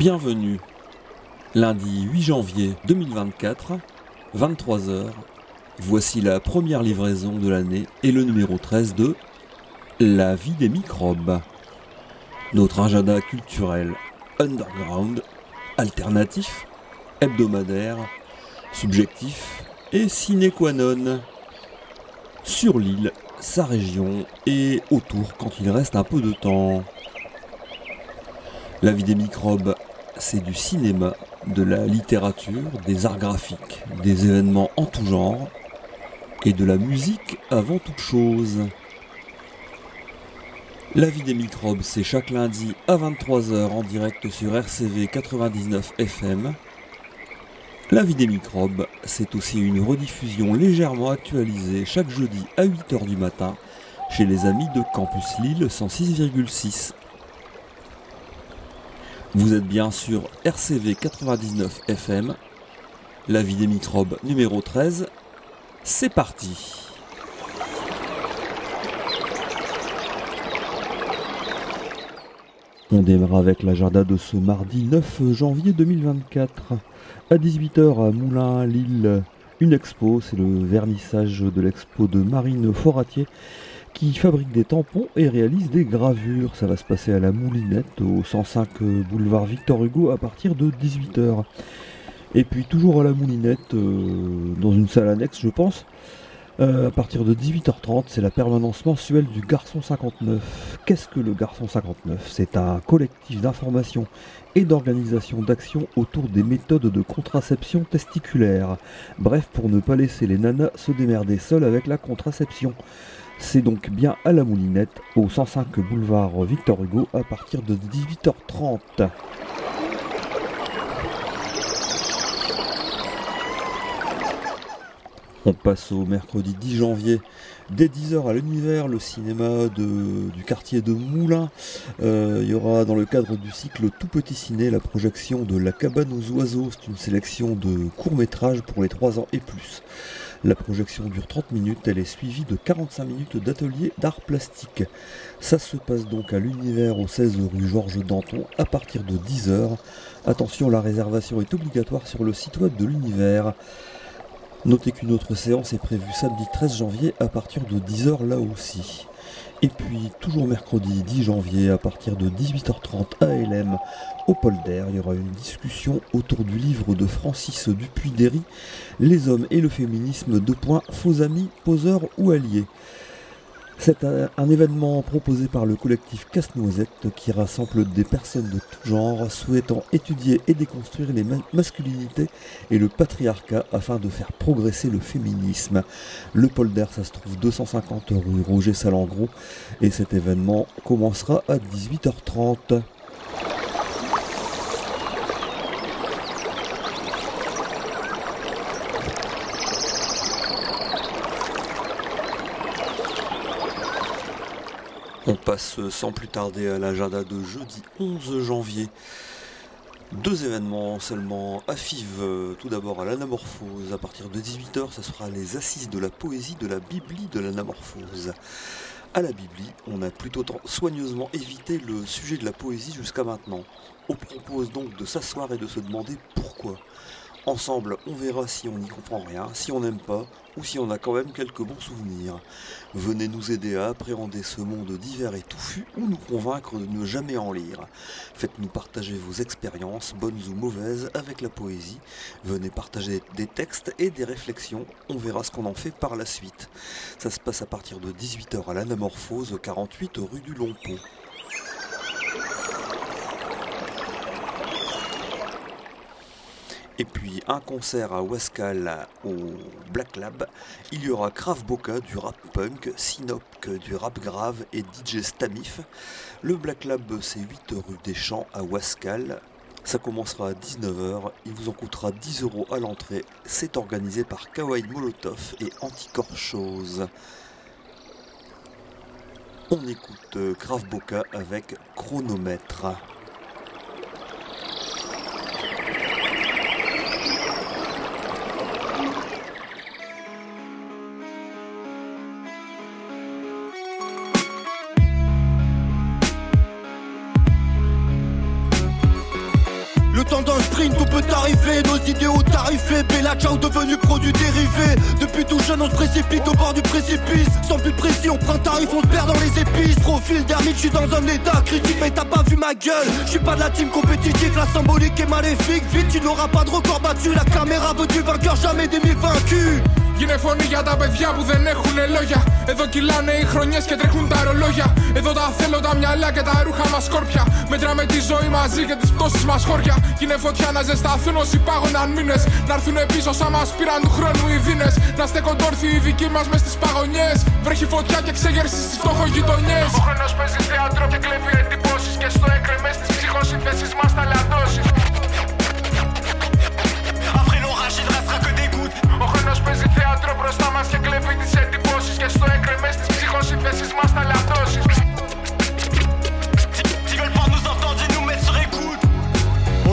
Bienvenue. Lundi 8 janvier 2024, 23h. Voici la première livraison de l'année et le numéro 13 de La vie des microbes. Notre agenda culturel underground, alternatif, hebdomadaire, subjectif et sine qua non. Sur l'île, sa région et autour quand il reste un peu de temps. La vie des microbes, c'est du cinéma, de la littérature, des arts graphiques, des événements en tout genre et de la musique avant toute chose. La vie des microbes, c'est chaque lundi à 23h en direct sur RCV 99 FM. La vie des microbes, c'est aussi une rediffusion légèrement actualisée chaque jeudi à 8h du matin chez les amis de Campus Lille 106,6 vous êtes bien sur RCV 99 FM, la vie des microbes numéro 13. C'est parti On démarre avec l'agenda de ce mardi 9 janvier 2024. À 18h à Moulin, Lille, une expo, c'est le vernissage de l'expo de Marine Foratier qui fabrique des tampons et réalise des gravures. Ça va se passer à la Moulinette, au 105 boulevard Victor Hugo, à partir de 18h. Et puis toujours à la Moulinette, euh, dans une salle annexe, je pense. Euh, à partir de 18h30, c'est la permanence mensuelle du Garçon 59. Qu'est-ce que le Garçon 59 C'est un collectif d'information et d'organisation d'action autour des méthodes de contraception testiculaire. Bref, pour ne pas laisser les nanas se démerder seules avec la contraception. C'est donc bien à la Moulinette, au 105 boulevard Victor Hugo, à partir de 18h30. On passe au mercredi 10 janvier, dès 10h à l'univers, le cinéma du quartier de Moulins. Euh, il y aura dans le cadre du cycle Tout Petit Ciné la projection de La cabane aux oiseaux. C'est une sélection de courts-métrages pour les 3 ans et plus. La projection dure 30 minutes, elle est suivie de 45 minutes d'atelier d'art plastique. Ça se passe donc à l'univers au 16 rue Georges Danton à partir de 10h. Attention, la réservation est obligatoire sur le site web de l'univers. Notez qu'une autre séance est prévue samedi 13 janvier à partir de 10h là aussi. Et puis, toujours mercredi 10 janvier, à partir de 18h30 à LM, au Polder, il y aura une discussion autour du livre de Francis Dupuy-Derry, Les hommes et le féminisme, deux points, faux amis, poseurs ou alliés. C'est un, événement proposé par le collectif Casse-Noisette qui rassemble des personnes de tout genre souhaitant étudier et déconstruire les masculinités et le patriarcat afin de faire progresser le féminisme. Le polder, ça se trouve 250 rue Roger Salengro et cet événement commencera à 18h30. On passe sans plus tarder à l'agenda de jeudi 11 janvier. Deux événements seulement à FIV. Tout d'abord à l'anamorphose. À partir de 18h, ce sera les assises de la poésie de la Biblie de l'anamorphose. À la Biblie, on a plutôt soigneusement évité le sujet de la poésie jusqu'à maintenant. On propose donc de s'asseoir et de se demander pourquoi. Ensemble, on verra si on n'y comprend rien, si on n'aime pas, ou si on a quand même quelques bons souvenirs. Venez nous aider à appréhender ce monde divers et touffu, ou nous convaincre de ne jamais en lire. Faites-nous partager vos expériences, bonnes ou mauvaises, avec la poésie. Venez partager des textes et des réflexions, on verra ce qu'on en fait par la suite. Ça se passe à partir de 18h à l'Anamorphose, 48 rue du Long Pont. Et puis un concert à Wascal au Black Lab. Il y aura Krav Boca du rap punk, Sinop du rap grave et DJ Stamif. Le Black Lab c'est 8 rue des Champs à Wascal. Ça commencera à 19h, il vous en coûtera 10 euros à l'entrée. C'est organisé par Kawaii Molotov et Anticorps Chose. On écoute Krav Boca avec chronomètre. idéaux tarifés, Bella Ciao devenu produit dérivé. Depuis tout jeune, on se précipite au bord du précipice. Sans but précis, on prend tarif, on se perd dans les épices. Profil d'ermite, je suis dans un état critique, mais t'as pas vu ma gueule. Je suis pas de la team compétitive, la symbolique est maléfique. Vite, tu n'auras pas de record battu. La caméra veut du vainqueur, jamais des mille vaincus. Είναι φωνή για τα παιδιά που δεν έχουν λόγια. Εδώ κυλάνε οι χρονιές και τρέχουν τα ρολόγια. Εδώ τα θέλω τα μυαλά και τα ρούχα μας σκόρπια. Μέτραμε τη ζωή μαζί και τις πτώσεις μας χώρια. Κι είναι φωτιά να ζεσταθούν όσοι πάγωναν μήνε. Να έρθουν πίσω σαν μας πήραν του χρόνου οι δίνες. Να στέκονται όρθιοι οι δικοί μας μες στις παγωνιές. Βρέχει φωτιά και ξεγέρση στις φτωχογειτονιές. Ο χρόνος παίζει θέατρο και κλέβει εντυπώσεις. Και στο έκρεμε στι ψυχοσυνθέσει μας τα λιαντώσεις. Ο χρόνος παίζει θέατρο μπροστά μας και κλέβει τις εντυπώσεις Και στο έκρεμες της ψυχοσύνθεσης μας τα λατώσεις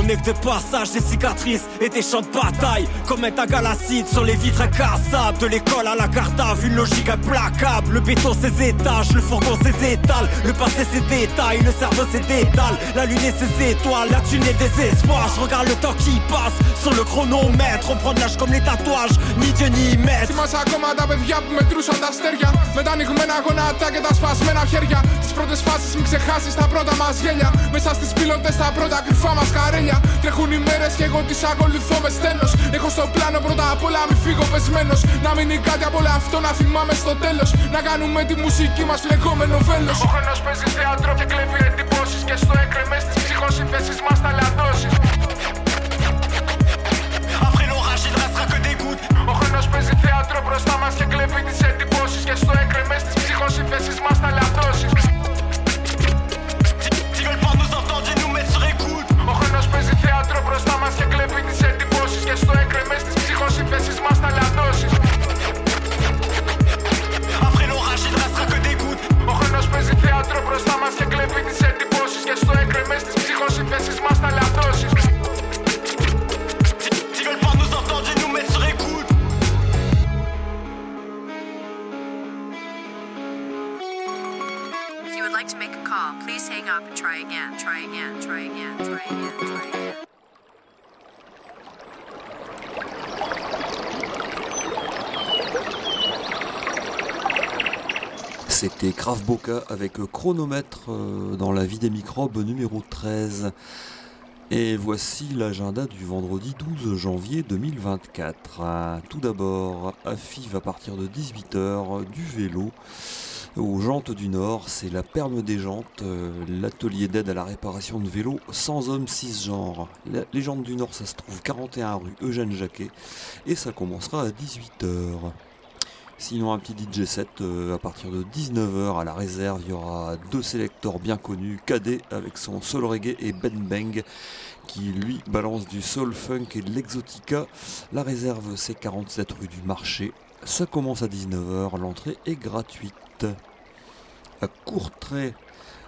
n'est que de passage, des cicatrices et des champs de bataille. Comme un tagalacide sur les vitres incassables. De l'école à la cartave, une logique implacable. Le béton, ses étages, le fourgon, ses étals. Le passé, ses détails, le cerveau, ses détales. La lune et ses étoiles, la thune et des espoirs. Je regarde le temps qui passe sur le chronomètre. On prend de l'âge comme les tatouages, ni Dieu ni maître. Θυμάσαι ακόμα τα παιδιά που μετρούσαν τα αστέρια Με τα ανοιγμένα γονατά και τα σπασμένα χέρια Τις πρώτες φάσεις μην ξεχάσεις τα πρώτα μας γέλια Μέσα στις πιλωτές τα πρώτα κρυφά μας καρέλια Τρέχουν οι μέρες και εγώ τις ακολουθώ με στέλνο. Έχω στο πλάνο πρώτα απ' όλα μη φύγω πεσμένος. Να μείνει κάτι από όλο αυτό να θυμάμαι στο τέλος. Να κάνουμε τη μουσική μας φλεγόμενο βέλος. Ο χρόνος παίζει θέατρο και κλέβει εντυπώσεις. Και στο έκρεμε στι ψυχοσυνθέσει μας τα λιαντώσει. Ο χρόνος παίζει θέατρο μπροστά μας και κλέβει τις εντυπώσεις. Και στο έκρεμε στι ψυχοσυνθέσει μας τα λιαντώσει. γιατρό μπροστά μας και κλέπει τις έντυπες. Krav Boca avec Chronomètre euh, dans la vie des microbes numéro 13. Et voici l'agenda du vendredi 12 janvier 2024. Tout d'abord, AFIV à partir de 18h, du vélo aux Jantes du Nord, c'est la Perme des Jantes, euh, l'atelier d'aide à la réparation de vélos sans hommes cisgenres. Les Jantes du Nord, ça se trouve 41 rue Eugène Jacquet et ça commencera à 18h. Sinon, un petit DJ set euh, à partir de 19h à la réserve. Il y aura deux sélecteurs bien connus KD avec son soul reggae et Ben Bang qui lui balance du soul funk et de l'exotica. La réserve, c'est 47 rue du Marché. Ça commence à 19h. L'entrée est gratuite. À Courtrai,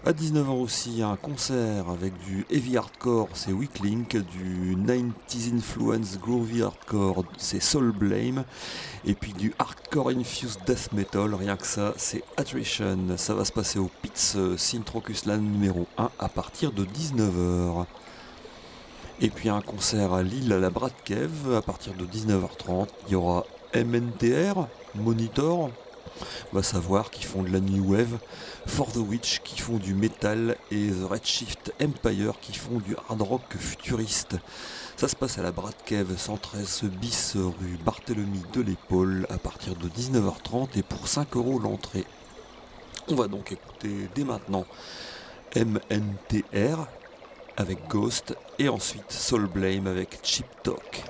à 19h aussi, un concert avec du heavy hardcore, c'est Weaklink, du 90s influence groovy hardcore, c'est Soul Blame, et puis du hardcore infused death metal, rien que ça, c'est Attrition. Ça va se passer au Pits Sintrocusland numéro 1 à partir de 19h. Et puis un concert à Lille à la Bratkev à partir de 19h30. Il y aura MNTR, Monitor, on va savoir qu'ils font de la new wave, For the Witch qui font du metal et The Redshift Empire qui font du hard rock futuriste. Ça se passe à la Bratkev 113 bis rue Barthélemy de l'Épaule à partir de 19h30 et pour 5 euros l'entrée. On va donc écouter dès maintenant MNTR avec Ghost et ensuite Soul Blame avec Chip Talk.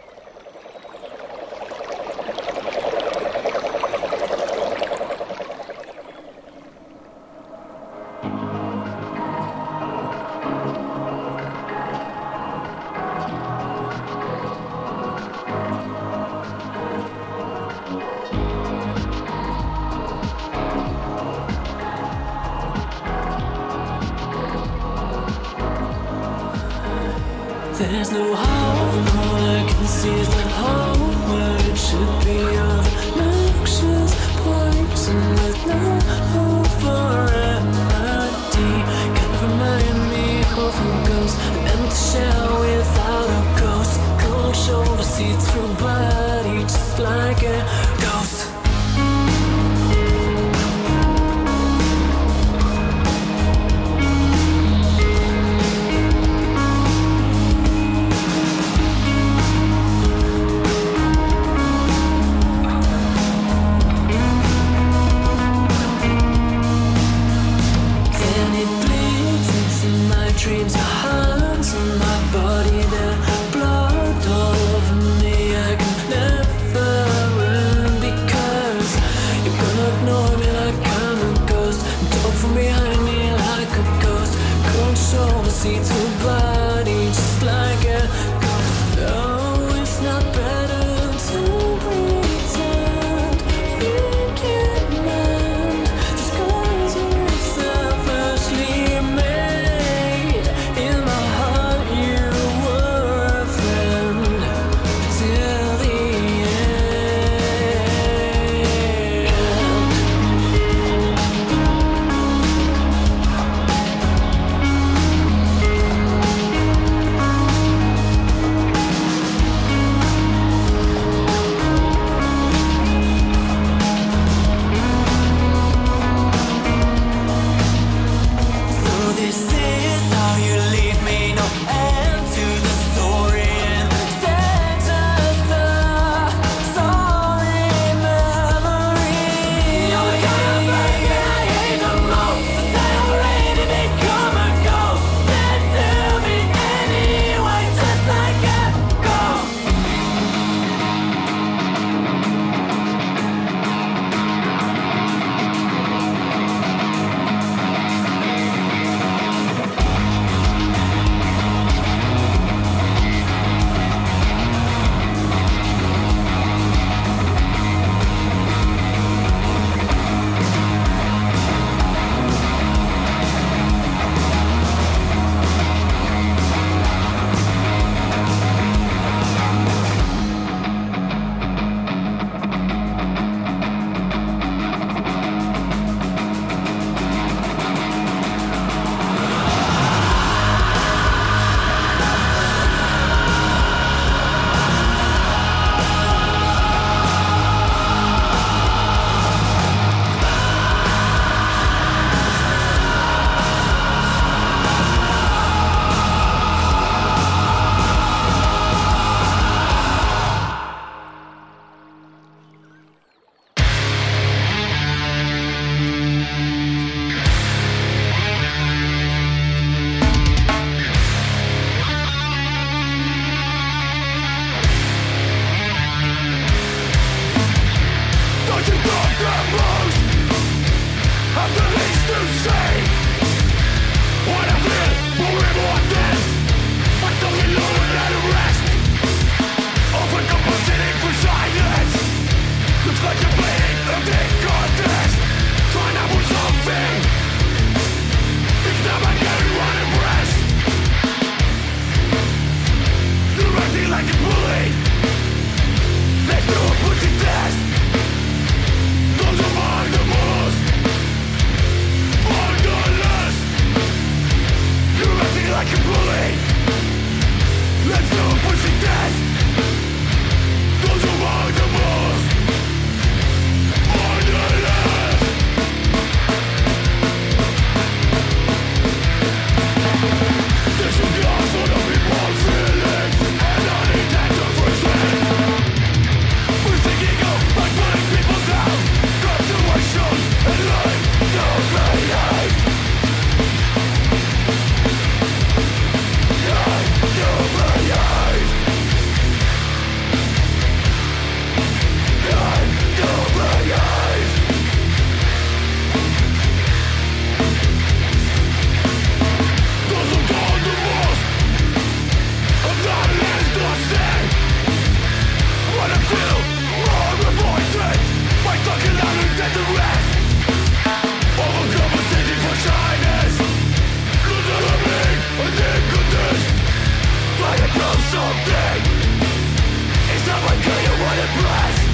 breath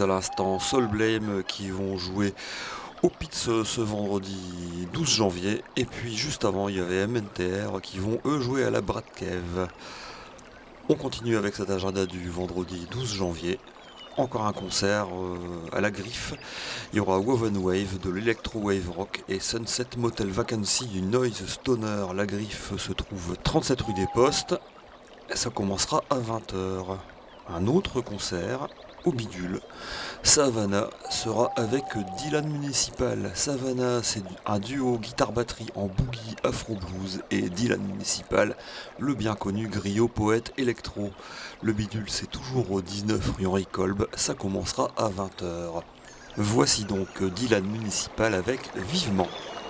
à l'instant Soul Blame qui vont jouer au Pits ce vendredi 12 janvier. Et puis juste avant, il y avait MNTR qui vont eux jouer à la Bratkev. On continue avec cet agenda du vendredi 12 janvier. Encore un concert euh, à la griffe. Il y aura Woven Wave de l'Electro Wave Rock et Sunset Motel Vacancy du Noise Stoner. La griffe se trouve 37 rue des Postes. Ça commencera à 20h. Un autre concert au bidule. Savannah sera avec Dylan Municipal. Savannah, c'est un duo guitare-batterie en boogie afro-blues et Dylan Municipal, le bien connu griot poète électro. Le bidule, c'est toujours au 19 rue Henri Kolb. Ça commencera à 20h. Voici donc Dylan Municipal avec Vivement. Vivement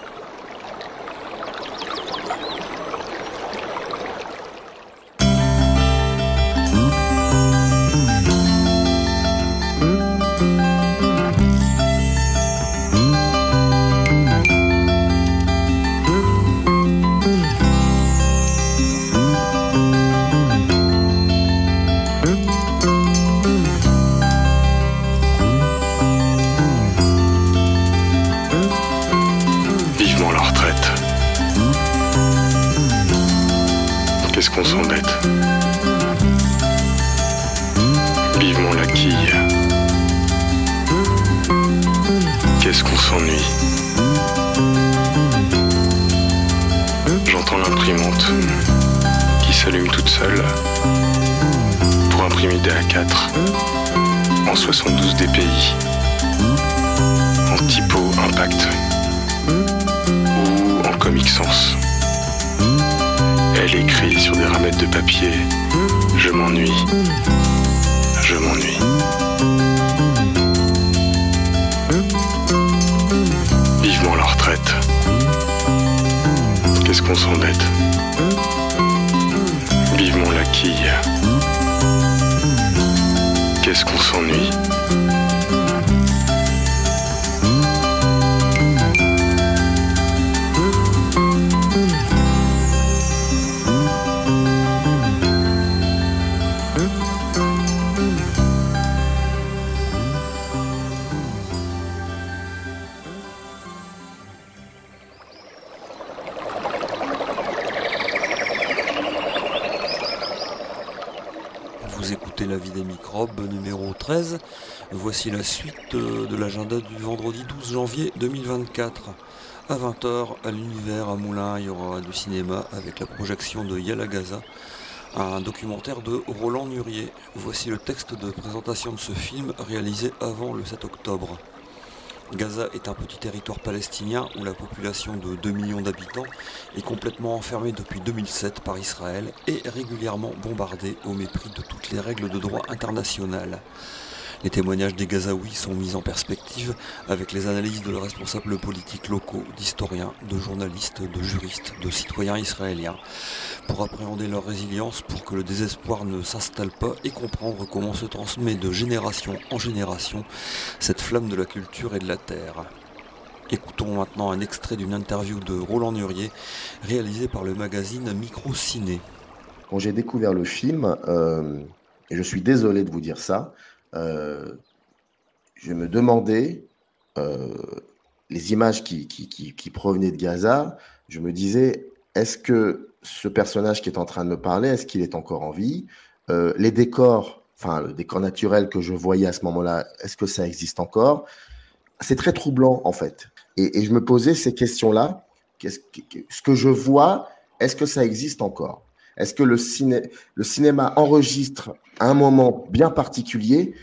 vie des microbes numéro 13. Voici la suite euh, de l'agenda du vendredi 12 janvier 2024. À 20h, à l'univers à Moulins, il y aura du cinéma avec la projection de Yalagaza, un documentaire de Roland Nurier. Voici le texte de présentation de ce film réalisé avant le 7 octobre. Gaza est un petit territoire palestinien où la population de 2 millions d'habitants est complètement enfermée depuis 2007 par Israël et régulièrement bombardée au mépris de toutes les règles de droit international. Les témoignages des Gazaouis sont mis en perspective avec les analyses de responsables politiques locaux, d'historiens, de journalistes, de juristes, de citoyens israéliens, pour appréhender leur résilience, pour que le désespoir ne s'installe pas et comprendre comment se transmet de génération en génération cette flamme de la culture et de la terre. Écoutons maintenant un extrait d'une interview de Roland Nurier réalisée par le magazine Micro Ciné. Quand j'ai découvert le film, euh, et je suis désolé de vous dire ça, euh, je me demandais euh, les images qui, qui, qui, provenaient de Gaza, je me disais, est-ce que ce personnage qui est en train de me parler, est-ce qu'il est encore en vie? Euh, Les décors, enfin le décor naturel que je voyais à ce moment-là, est-ce que ça existe encore? C'est très troublant en fait. Et, je me posais ces questions-là. Ce que je vois, est-ce que ça existe encore? Est-ce que le, le cinéma enregistre un moment bien particulier,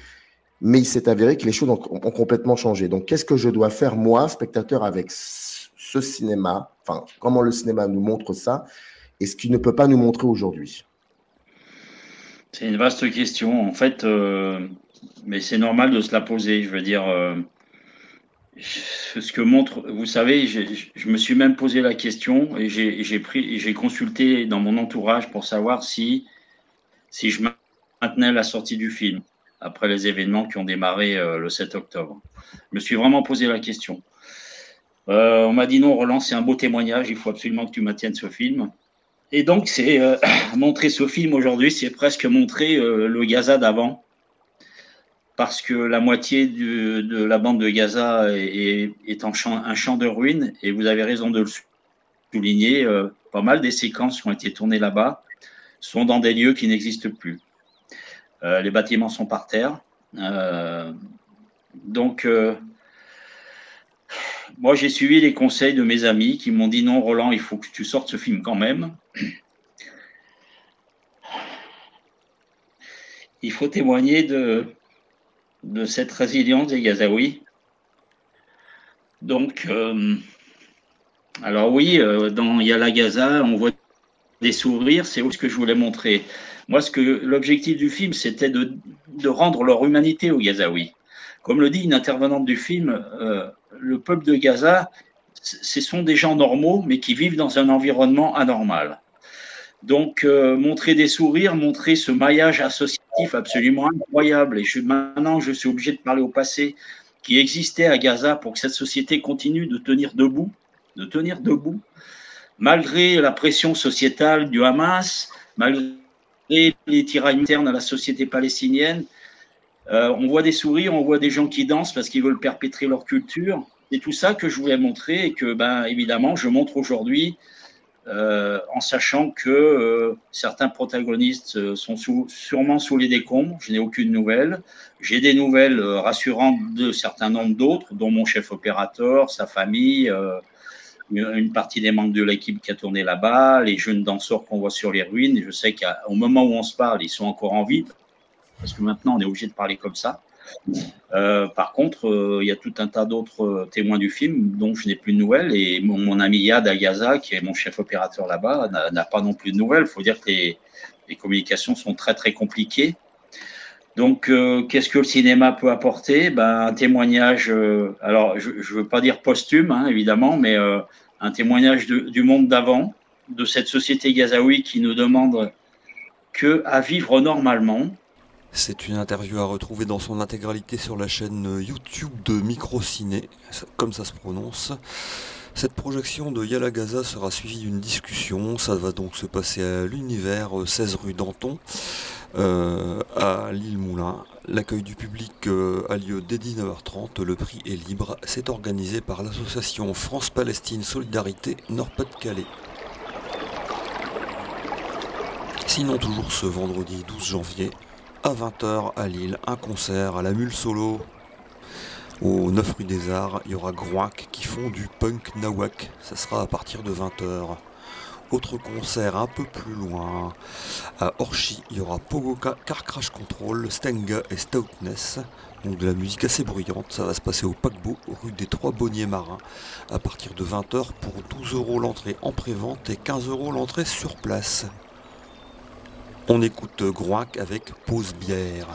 mais il s'est avéré que les choses ont, complètement changé. Donc, qu'est-ce que je dois faire, moi, spectateur, avec ce cinéma Enfin, comment le cinéma nous montre ça et ce qu'il ne peut pas nous montrer aujourd'hui? C'est une vaste question. En fait, euh, mais c'est normal de se la poser. Je veux dire, euh, ce que montre, vous savez, je me suis même posé la question et j'ai consulté dans mon entourage pour savoir si, si je maintenais la sortie du film après les événements qui ont démarré euh, le 7 octobre. Je me suis vraiment posé la question. Euh, on m'a dit non, Roland, c'est un beau témoignage, il faut absolument que tu maintiennes ce film. Et donc, c'est euh, montrer ce film aujourd'hui, c'est presque montrer le Gaza d'avant parce que la moitié de la bande de Gaza est, est- en champ, un champ de ruines, et vous avez raison de le souligner, pas mal des séquences qui ont été tournées là-bas sont dans des lieux qui n'existent plus. Euh, les bâtiments sont par terre. Euh, donc, euh, moi, j'ai suivi les conseils de mes amis qui m'ont dit non, Roland, il faut que tu sortes ce film quand même. Il faut témoigner de, de cette résilience des Gazaouis. Donc, alors oui, dans Yala Gaza, on voit des sourires, c'est ce que je voulais montrer. Moi, l'objectif du film, c'était de, rendre leur humanité aux Gazaouis. Comme le dit une intervenante du film, euh, le peuple de Gaza, ce sont des gens normaux, mais qui vivent dans un environnement anormal. Donc, euh, montrer des sourires, montrer ce maillage associatif absolument incroyable. Et maintenant, je suis obligé de parler au passé qui existait à Gaza pour que cette société continue de tenir debout, de tenir debout, malgré la pression sociétale du Hamas, malgré les tirailles internes à la société palestinienne. Euh, on voit des sourires, on voit des gens qui dansent parce qu'ils veulent perpétrer leur culture. C'est tout ça que je voulais montrer et que, ben, évidemment, je montre aujourd'hui euh, en sachant que euh, certains protagonistes sont sûrement sous les décombres. Je n'ai aucune nouvelle. J'ai des nouvelles rassurantes de certains nombres d'autres, dont mon chef opérateur, sa famille, une partie des membres de l'équipe qui a tourné là-bas, les jeunes danseurs qu'on voit sur les ruines. Je sais qu'au moment où on se parle, ils sont encore en vie, parce que maintenant on est obligé de parler comme ça. Euh, par contre, euh, il y a tout un tas d'autres euh, témoins du film dont je n'ai plus de nouvelles. Et mon, ami Yad à Gaza, qui est mon chef opérateur là-bas, n'a- pas non plus de nouvelles. Il faut dire que les communications sont très très compliquées. Donc, euh, qu'est-ce que le cinéma peut apporter? Ben, Un témoignage, euh, alors je ne veux pas dire posthume, hein, évidemment, mais euh, un témoignage du monde d'avant, de cette société gazaoui qui nous demande que à vivre normalement, C'est une interview à retrouver dans son intégralité sur la chaîne YouTube de Microciné, comme ça se prononce. Cette projection de Yala Gaza sera suivie d'une discussion. Ça va donc se passer à l'univers, euh, 16 rue Danton, euh, à l'île Moulin. L'accueil du public euh, a lieu dès 19h30. Le prix est libre. C'est organisé par l'association France-Palestine Solidarité Nord-Pas-de-Calais. Sinon, toujours ce vendredi 12 janvier, à 20h à Lille, un concert à la Mule Solo. Au 9 rue des Arts, il y aura Groac qui font du punk nawak. Ça sera à partir de 20h. Autre concert un peu plus loin. À Orchy, il y aura Pogo Ca- Car Crash Control, Stenga et Stoutness. Donc de la musique assez bruyante. Ça va se passer au paquebot, rue des Trois Bonniers Marins. À partir de 20h pour 12 euros l'entrée en pré-vente et 15 euros l'entrée sur place. On écoute Groac avec Pause Bière.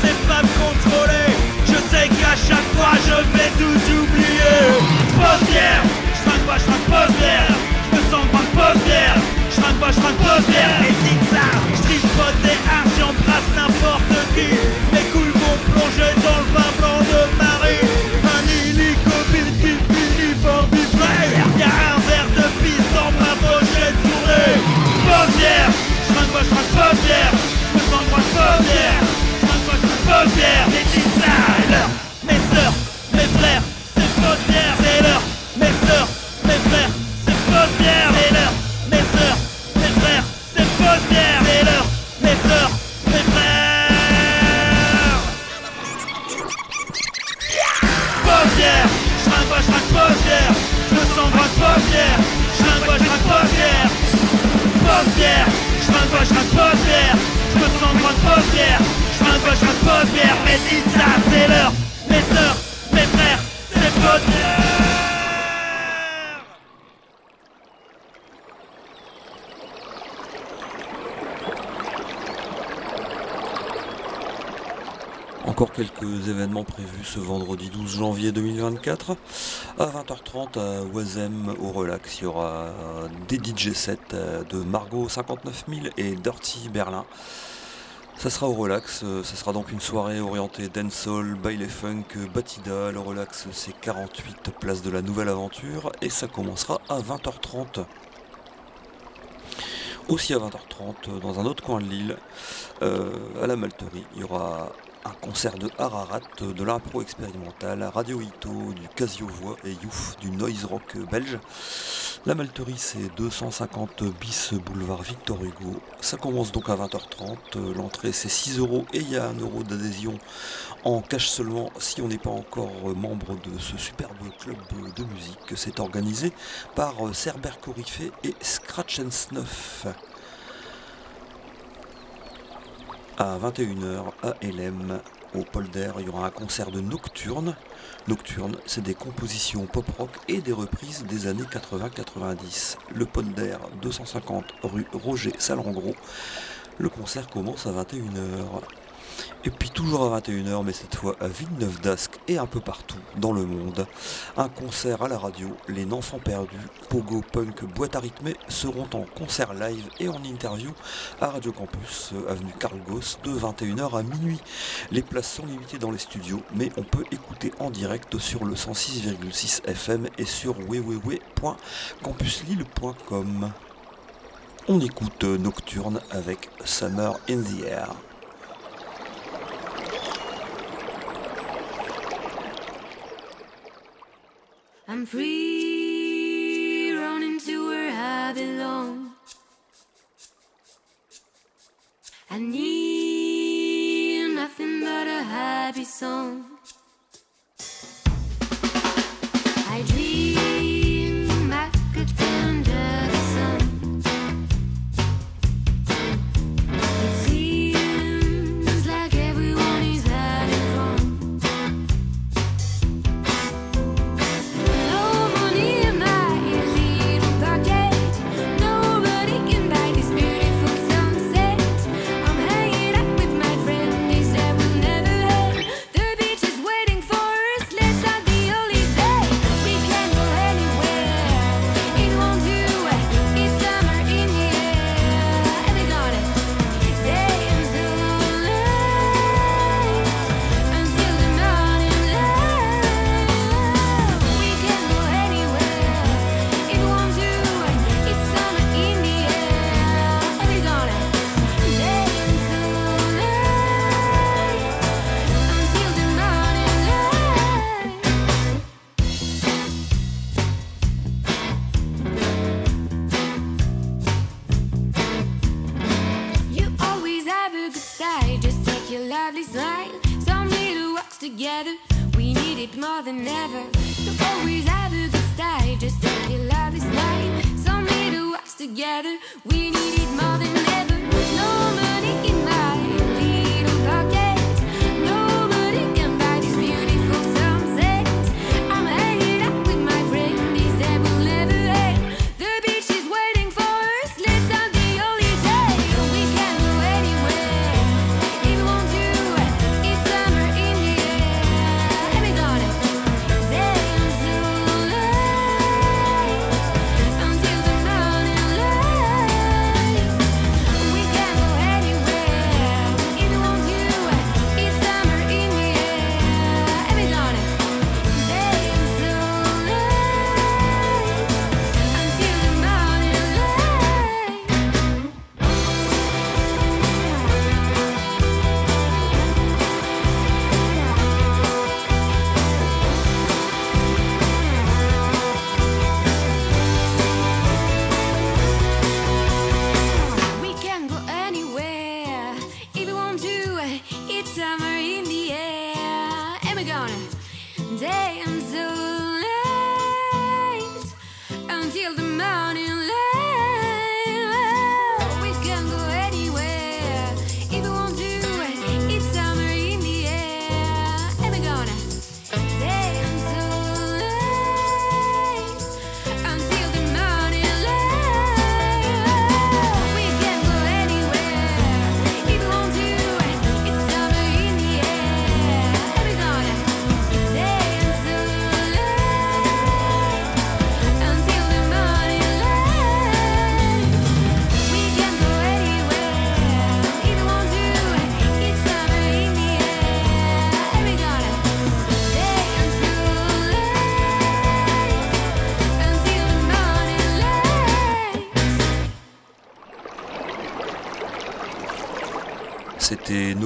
sais pas me contrôler. Je sais qu'à chaque fois je vais tout oublier. Postière, je crains pas, je crains postière Je me sens pas postière, je crains pas, je crains postière Et dites ça, je tripote des arches, j'embrasse n'importe qui. Mes couilles vont plonger dans le vin blanc de Paris Un hélicoptère qui finit par vibrer. Y'a un verre de pisse dans ma poche et tournée Postière, je crains pas, je crains postière je me sens pas goes there. 20h30 à Oisem au relax, il y aura des DJ sets de Margot 59000 et Dirty Berlin. Ça sera au relax, ça sera donc une soirée orientée dancehall, baile funk, batida. Le relax c'est 48 place de la nouvelle aventure et ça commencera à 20h30. Aussi à 20h30 dans un autre coin de l'île, euh, à la Malterie, il y aura un concert de Ararat, de l'impro expérimental, Radio Ito, du Casio Voix et Youf, du noise rock belge. La Malterie, c'est 250 bis boulevard Victor Hugo. Ça commence donc à 20h30. L'entrée, c'est 6 euros et il y a 1 euro d'adhésion en cash seulement si on n'est pas encore membre de ce superbe club de musique. C'est organisé par Cerber Corifé et Scratch and Snuff à 21h à LM au Polder, il y aura un concert de Nocturne. Nocturne, c'est des compositions pop-rock et des reprises des années 80-90. Le Polder, 250 rue Roger Salengros. Le concert commence à 21h. Et puis toujours à 21h, mais cette fois à Villeneuve d'Ascq et un peu partout dans le monde, un concert à la radio, Les Enfants Perdus, Pogo Punk Boîte à rythmer seront en concert live et en interview à Radio Campus, avenue Carl Gauss, de 21h à minuit. Les places sont limitées dans les studios, mais on peut écouter en direct sur le 106,6 FM et sur www.campuslille.com. On écoute Nocturne avec Summer in the Air. I'm free, running to where I belong. I need nothing but a happy song.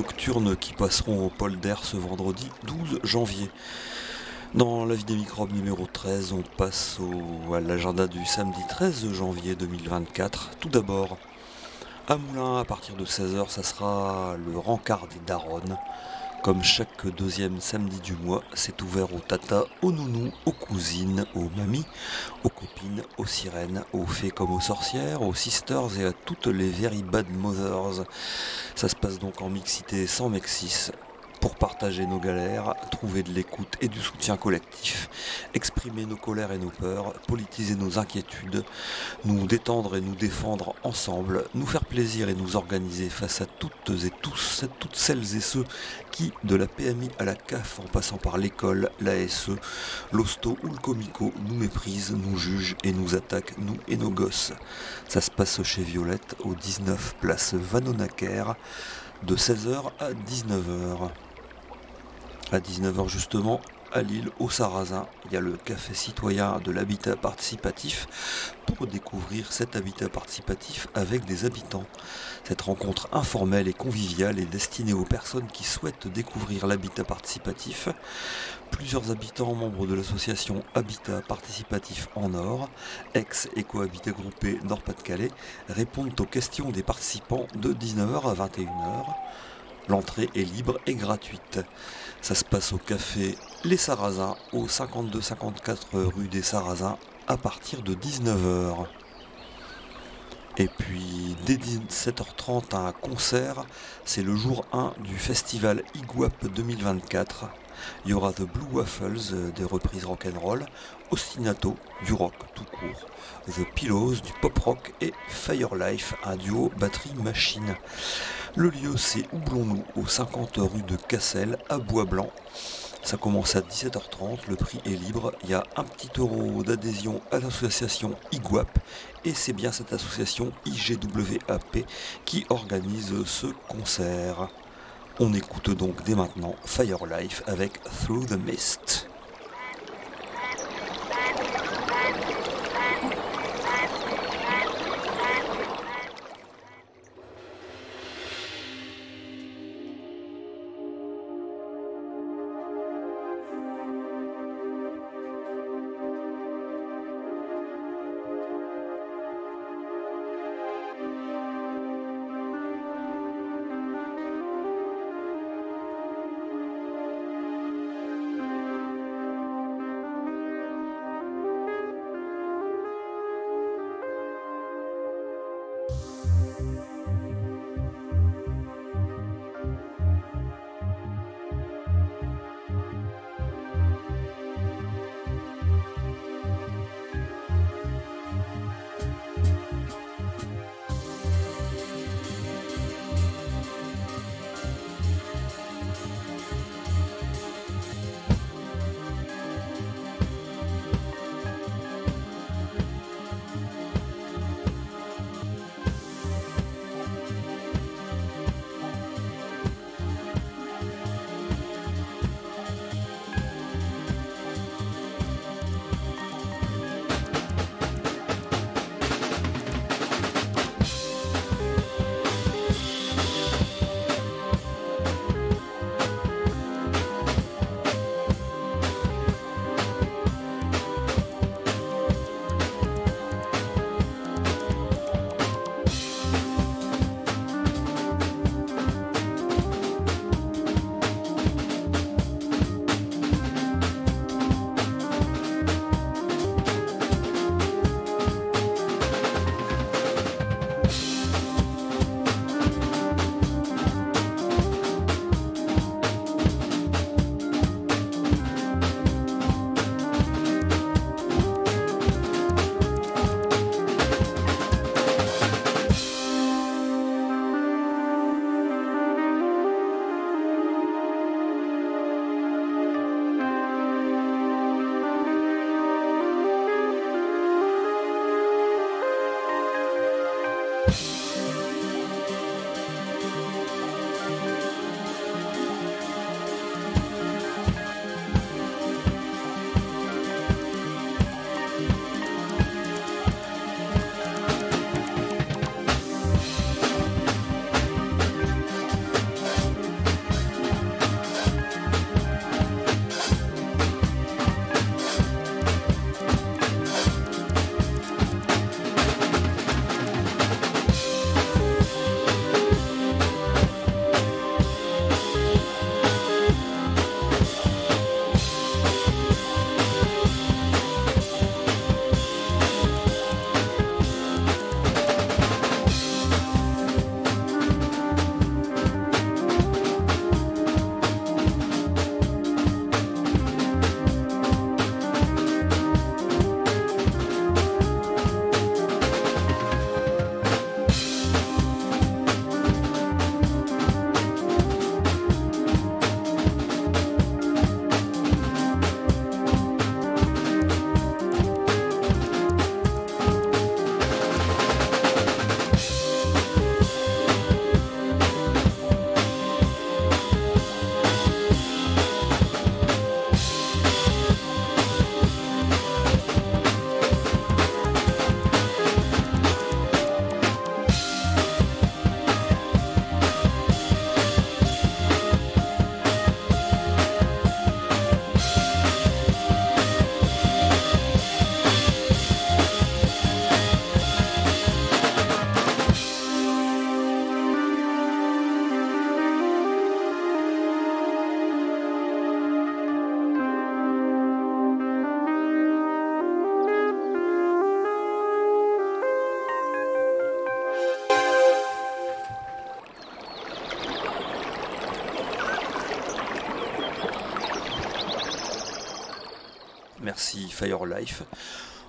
C'était Nocturne qui passeront au polder ce vendredi 12 janvier. Dans la vie des microbes numéro 13, on passe à l'agenda du samedi 13 janvier 2024. Tout d'abord, à Moulin, à partir de 16h, ça sera le rencard des Daronnes. Comme chaque deuxième samedi du mois, c'est ouvert aux tatas, aux nounous, aux cousines, aux mamies, aux copines, aux sirènes, aux fées comme aux sorcières, aux sisters et à toutes les very bad mothers. Ça se passe donc en mixité sans mexis pour partager nos galères, trouver de l'écoute et du soutien collectif, exprimer nos colères et nos peurs, politiser nos inquiétudes, nous détendre et nous défendre ensemble, nous faire plaisir et nous organiser face à toutes et tous, toutes celles et ceux qui, de la PMI à la CAF en passant par l'école, l'ASE, l'hosto ou le comico, nous méprisent, nous jugent et nous attaquent, nous et nos gosses. Ça se passe chez Violette au 19 place Vanonaker de 16h à 19h. À 19h justement, à Lille, au Sarrasin, il y a le café citoyen de l'habitat participatif pour découvrir cet habitat participatif avec des habitants. Cette rencontre informelle et conviviale est destinée aux personnes qui souhaitent découvrir l'habitat participatif. Plusieurs habitants membres de l'association Habitat Participatif en Or, ex-écohabitat groupé Nord-Pas-de-Calais, répondent aux questions des participants de 19h à 21h. L'entrée est libre et gratuite. Ça se passe au café Les Sarrasins, au 52-54 rue des Sarrasins, à partir de 19h. Et puis dès 17h30 un concert, c'est le jour 1 du festival Iguap 2024. Il y aura The Blue Waffles, euh, des reprises rock'n'roll, Ostinato, du rock tout court, The Pillows, du pop rock et Firelife, un duo batterie-machine. Le lieu c'est Houblon-nous, au 50 rue de Cassel, à Bois-Blanc. Ça commence à 17h30, le prix est libre, il y a un petit euro d'adhésion à l'association IGWAP et c'est bien cette association IGWAP qui organise ce concert. On écoute donc dès maintenant Firelife avec Through the Mist.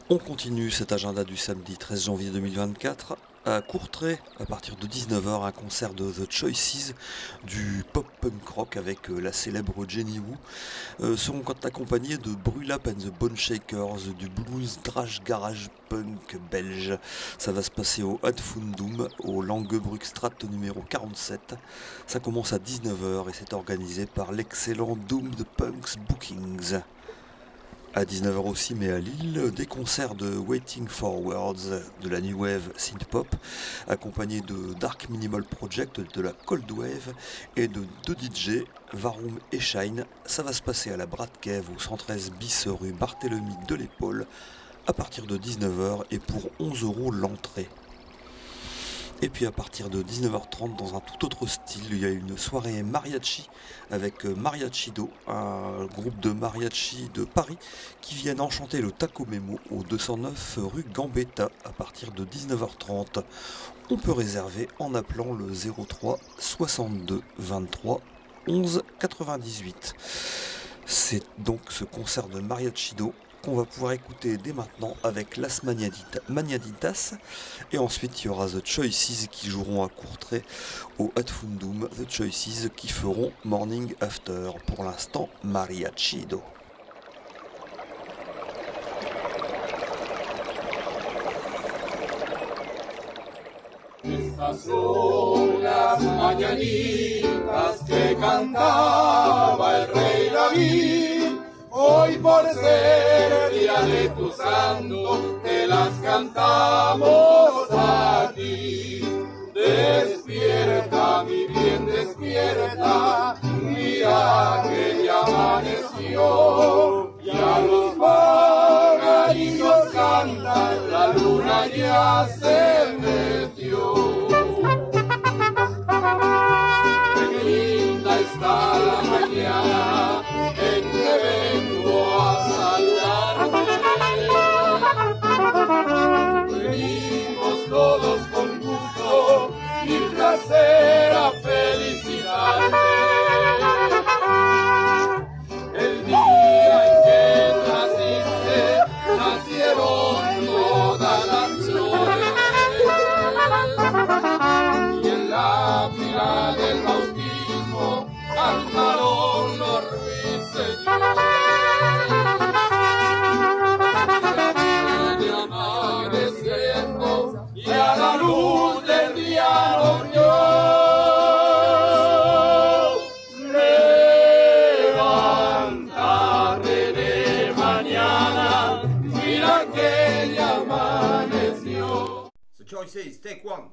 On continue cet agenda du samedi 13 janvier 2024 à Courtrai à partir de 19h un concert de The Choices du pop punk rock avec euh, la célèbre Jenny Wu euh, seront accompagnés de Brulap and the Bone Shakers du blues trash garage punk belge. Ça va se passer au Adfundum au Langebruckstraat numéro 47. Ça commence à 19h et c'est organisé par l'excellent Doom the Punks Bookings. À 19h aussi, mais à Lille, des concerts de Waiting for Words de la New Wave Synthpop, accompagnés de Dark Minimal Project, de la Cold Wave et de deux DJ, Varum et Shine. Ça va se passer à la Brad Cave au 113 bis rue Barthélemy de l'Épaule à partir de 19h et pour 11 euros l'entrée. Et puis à partir de 19h30, dans un tout autre style, il y a une soirée mariachi avec euh, Mariachido, un groupe de mariachi de Paris qui viennent enchanter le Taco Memo au 209 rue Gambetta à partir de 19h30. On peut réserver en appelant le 03 62 23 11 98. C'est donc ce concert de Mariachido qu'on va pouvoir écouter dès maintenant avec Las Maniaditas. Et ensuite, il y aura The Choices qui joueront à Courtrai au Adfundum. The Choices qui feront Morning After. Pour l'instant, Mariachido. Estas. Hoy por ser el día de tu santo, te las cantamos a ti. Despierta, mi bien, despierta, mira que ya amaneció. Ya los pajaritos cantan, la luna ya se metió. Qué linda está la mañana Venimos todos con gusto y placer a felicitarte. El día en que naciste, nacieron todas las flores. Y en la fila del bautismo cantaron los ruiseñores. make one.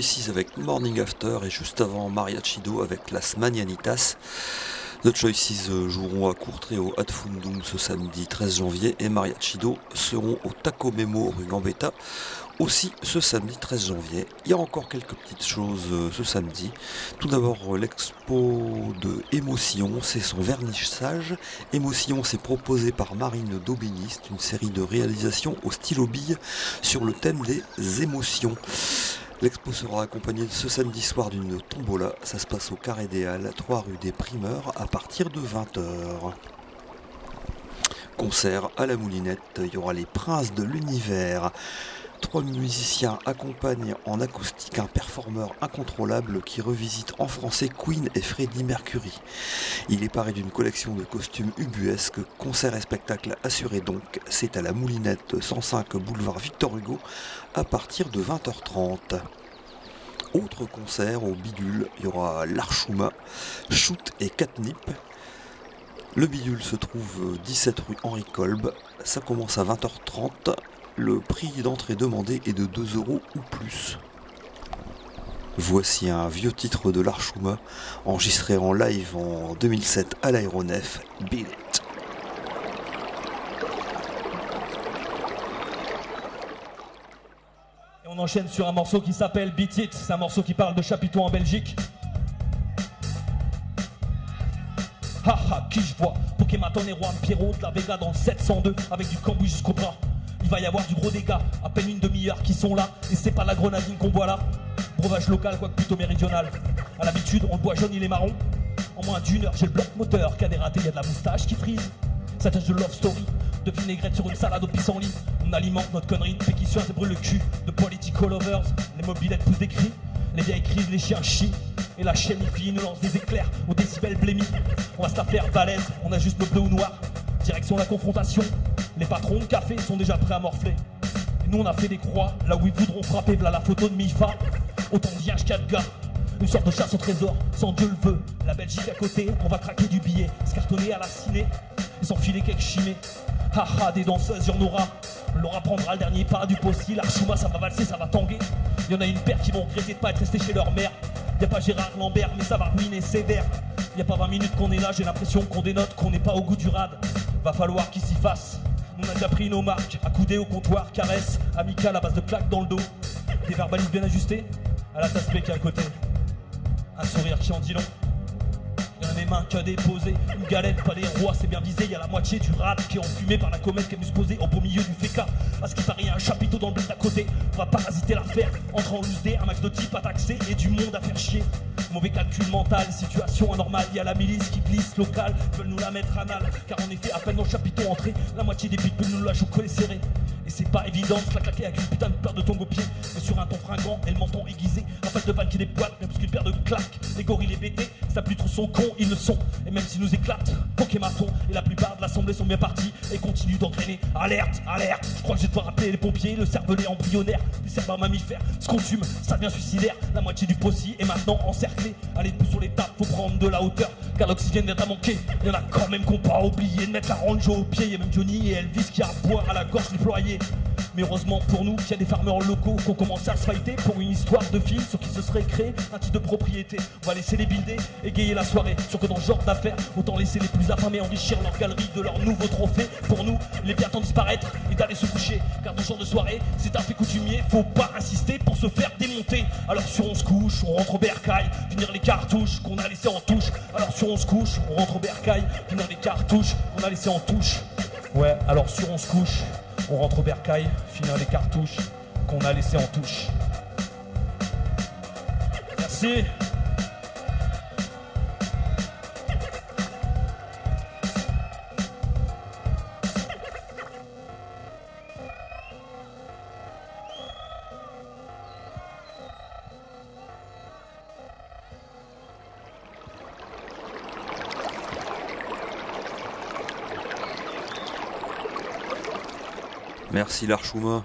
Choices avec Morning After et juste avant Mariachido avec Las Mañanitas. The Choices joueront à Courtrai au Fundum ce samedi 13 janvier et Mariachido seront au Taco Memo rue Gambetta aussi ce samedi 13 janvier. Il y a encore quelques petites choses euh, ce samedi. Tout d'abord euh, l'expo de Émotion, c'est son vernissage. Émotion, c'est proposé par Marine Daubéniste, une série de réalisations au stylo bille sur le thème des émotions. L'expo sera accompagnée ce samedi soir d'une tombola. Ça se passe au Carré des Halles, 3 rue des Primeurs, à partir de 20h. Concert à la Moulinette, il y aura les Princes de l'Univers. Trois musiciens accompagnent en acoustique un performeur incontrôlable qui revisite en français Queen et Freddie Mercury. Il est paré d'une collection de costumes ubuesques, concert et spectacle assurés donc. C'est à la Moulinette 105 boulevard Victor Hugo à partir de 20h30. Autre concert au Bidule, il y aura l'Archuma, Shoot et Catnip. Le Bidule se trouve 17 rue Henri Kolb. Ça commence à 20h30 le prix d'entrée demandé est de 2 euros ou plus. Voici un vieux titre de l'Archuma, enregistré en live en 2007 à l'aéronef, Beat It. Et on enchaîne sur un morceau qui s'appelle Beat It, c'est un morceau qui parle de chapiteau en Belgique. Haha, qui je vois? Pokémon et Juan Pierrot de la Vega dans le 702 avec du cambouis jusqu'au bras. Il va y avoir du gros dégât, à peine une demi-heure qui sont là, et c'est pas la grenadine qu'on boit là. Breuvage local, quoique plutôt méridional. À l'habitude, on le boit jaune, il est marron. En moins d'une heure, j'ai le bloc moteur qui a dératé, y a de la moustache qui frise. Ça tâche de love story, de vinaigrette sur une salade au pissenlit. On alimente notre connerie, de péquition, ça brûle le cul. De political lovers, les mobilettes poussent des cris. Les vieilles crises, les chiens chient. Et la chimie nous lance des éclairs au décibel blémi. On va se la faire balèze, on a juste nos bleu ou noir. Direction la confrontation, les patrons de café sont déjà prêts à morfler. Nous on a fait des croix, là où ils voudront frapper, voilà la photo de Mifa. Autant de vierges quatre gars, une sorte de chasse au trésor, sans Dieu le veut. La Belgique à côté, on va craquer du billet, se cartonner à la ciné, s'enfiler quelques chimées. Haha, des danseuses, y'en aura. Laura prendra le dernier pas du possible, l'Archuma ça va valser, ça va tanguer. Y en a une paire qui vont regretter de pas être restés chez leur mère. Y a pas Gérard Lambert, mais ça va ruiner sévère. Y a pas 20 minutes qu'on est là, j'ai l'impression qu'on dénote, qu'on n'est pas au goût du rad. Va falloir qu'ils s'y fassent. On a déjà pris nos marques, accoudés au comptoir, caresse, amical à base de claques dans le dos. Des verbalises bien ajustés, à la tasse qui à côté. Un sourire qui en dit long. Mains qu'a déposé une galette, pas les rois, c'est bien visé. Y'a la moitié du rat qui est enfumé par la comète qui est venue au beau milieu du féca. À ce qui paraît, y a un chapiteau dans le bled d'à côté. On va parasiter l'affaire, entre en loose un max de types à taxer et du monde à faire chier. Mauvais calcul mental, situation anormale, y a la milice qui glisse locale, veulent nous la mettre anal. Car en effet, à peine dans le chapiteau entré, la moitié des pitbulls nous la collée serrée. Et c'est pas évident de se la claquer avec une putain de paire de tongs au pied. Et sur un ton fringant et le menton aiguisé, pack de balles qui déboîte, même qu'une paire de claques. Les gorilles les BT, ça plus trop son con, ils le sont. Et même s'ils nous éclatent, Pokématon, et la plupart de l'assemblée sont bien partis et continuent d'engrainer. Alerte, alerte, je crois que je vais devoir appeler les pompiers, le cervelet embryonnaire, du cerveau mammifère, se consume, ça devient suicidaire. La moitié du possi est maintenant encerclé. Allez, pousse sur les tables, faut prendre de la hauteur, car l'oxygène vient à manquer. Y en a quand même qu'on pas oublié de mettre la range au pied. Y a même Johnny et Elvis qui a bois à la gorge Mais heureusement pour nous qu'il y a des farmers locaux qui ont commencé à se fighter pour une histoire de film sur qui se serait créé un titre de propriété. On va laisser les builder, égayer la soirée. Sur que dans ce genre d'affaires, autant laisser les plus affamés enrichir leur galerie de leurs nouveaux trophées. Pour nous, il est bien temps disparaître et d'aller se coucher. Car dans ce genre de soirée, c'est un fait coutumier, faut pas insister pour se faire démonter. Alors sur on se couche, on rentre au bercail, finir les cartouches qu'on a laissées en touche. Alors sur on se couche, on rentre au bercail, finir les cartouches qu'on a laissées en touche. Ouais, alors sur on se couche, on rentre au bercail, finir les cartouches qu'on a laissées en touche. Merci. Merci l'Archuma.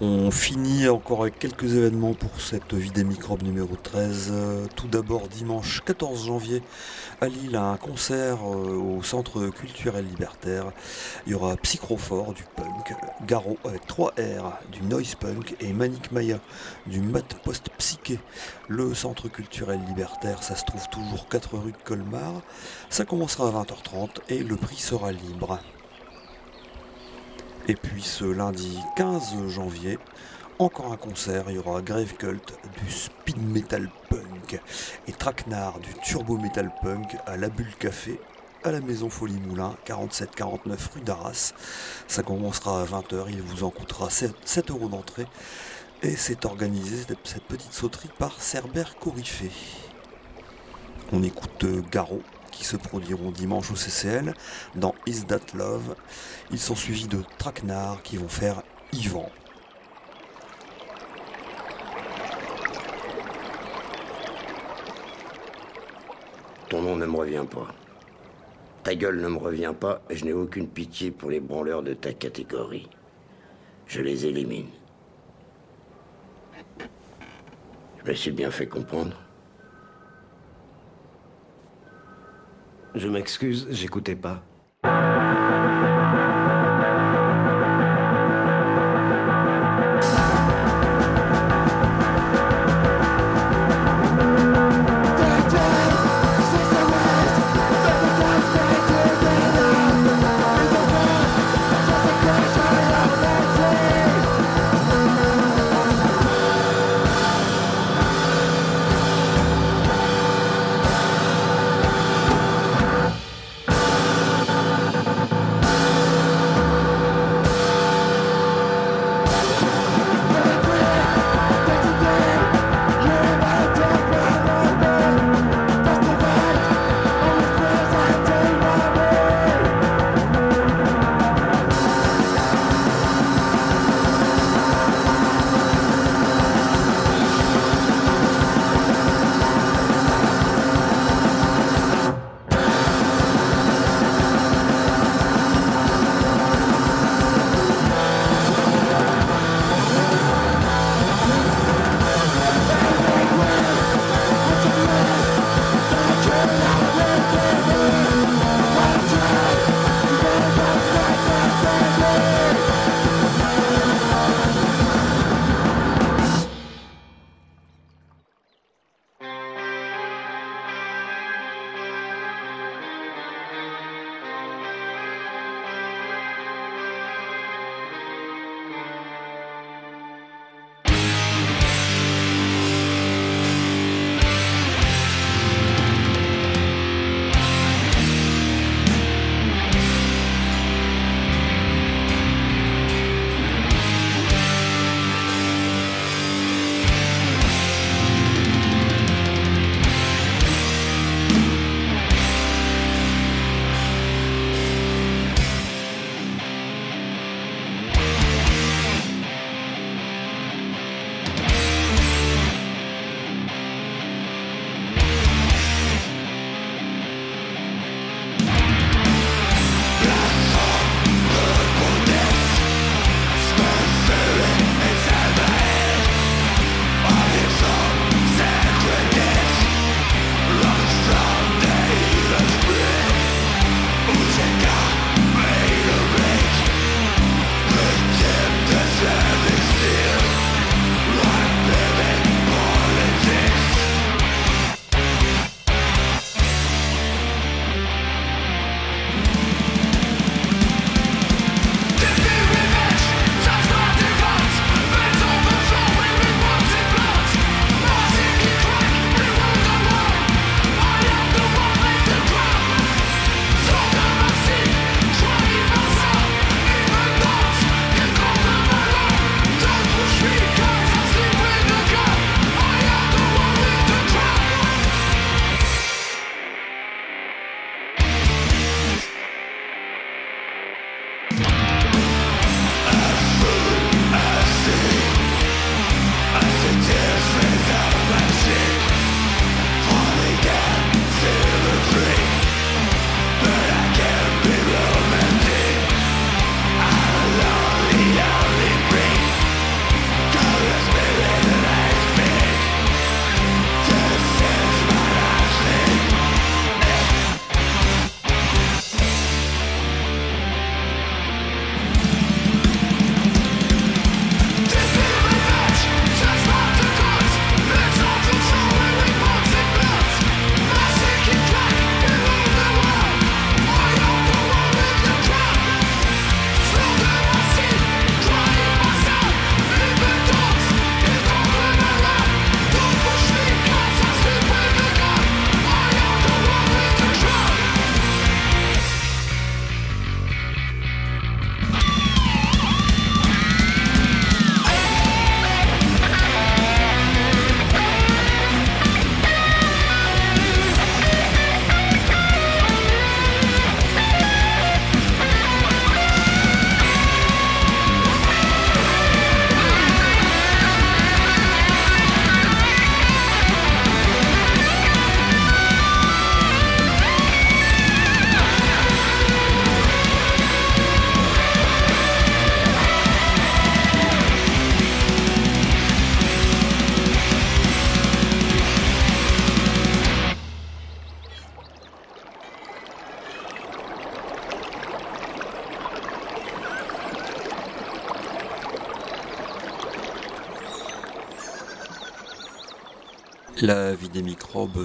On finit encore avec quelques événements pour cette vie des microbes numéro 13. Euh, Tout d'abord, dimanche 14 janvier, à Lille, un concert euh, au Centre culturel libertaire. Il y aura Psychrophore du punk, Garo avec 3 R du noise punk et Manic Maya du mat post-psyché. Le Centre culturel libertaire, ça se trouve toujours 4 rue de Colmar. Ça commencera à 20h30 et le prix sera libre. Et puis ce lundi 15 janvier, encore un concert, il y aura Grave Cult du speed metal punk et Traquenard du turbo metal punk à la Bulle Café à la Maison Folie Moulin, 47-49 rue d'Arras. Ça commencera à 20h, il vous en coûtera 7, 7 euros d'entrée. Et c'est organisé, cette, petite sauterie, par Cerbère Corifé. On écoute euh, Garo, qui se produiront dimanche au CCL dans Is That Love. Ils sont suivis de Traquenard qui vont faire Yvan. Ton nom ne me revient pas. Ta gueule ne me revient pas et je n'ai aucune pitié pour les branleurs de ta catégorie. Je les élimine. Je me suis bien fait comprendre. Je m'excuse, j'écoutais pas.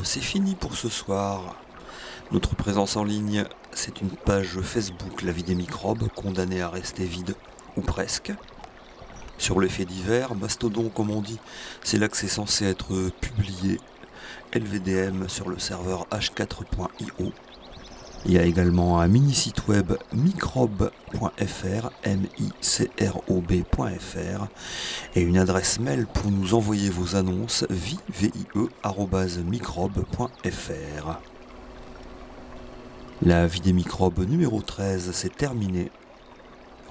C'est fini pour ce soir. Notre présence en ligne, c'est une page Facebook La vie des microbes, condamnée à rester vide, ou presque. Sur les faits divers, Mastodon comme on dit, c'est là que c'est censé être publié. LVDM sur le serveur h4.io. Il y a également un mini site web microbe.fr, m et une adresse mail pour nous envoyer vos annonces vie microbe.fr. La vie des microbes numéro 13, c'est terminé.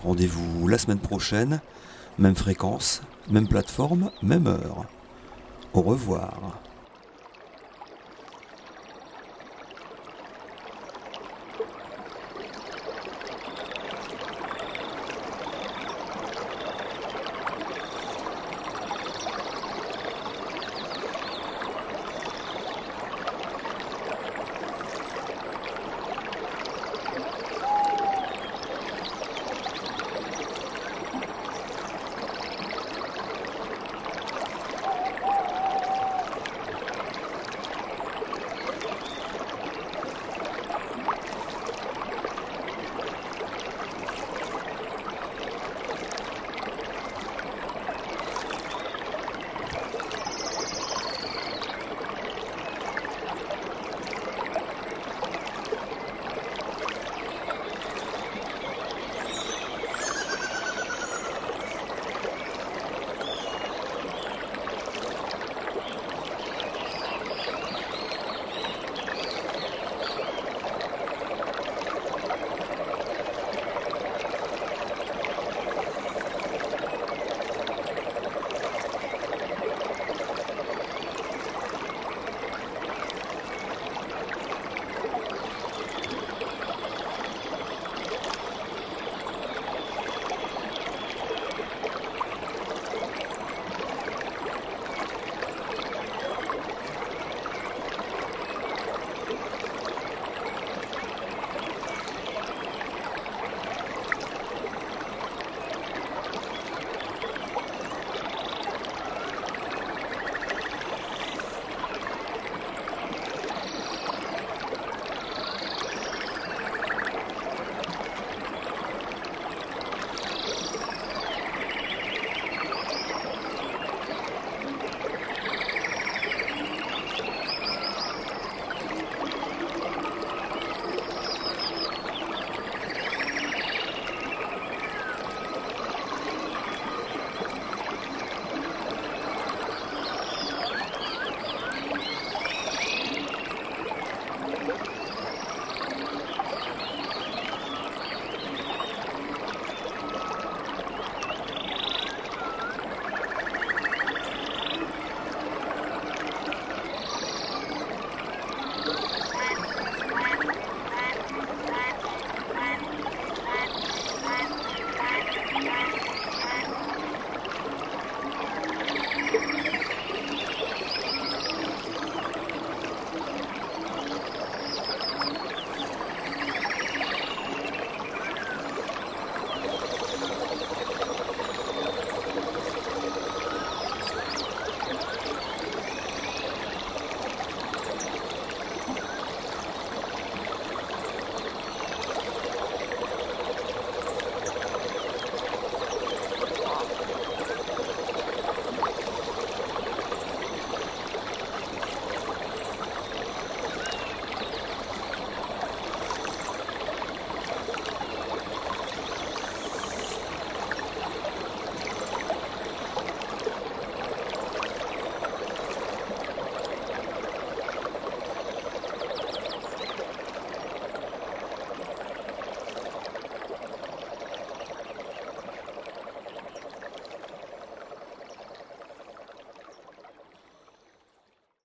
Rendez-vous la semaine prochaine, même fréquence, même plateforme, même heure. Au revoir.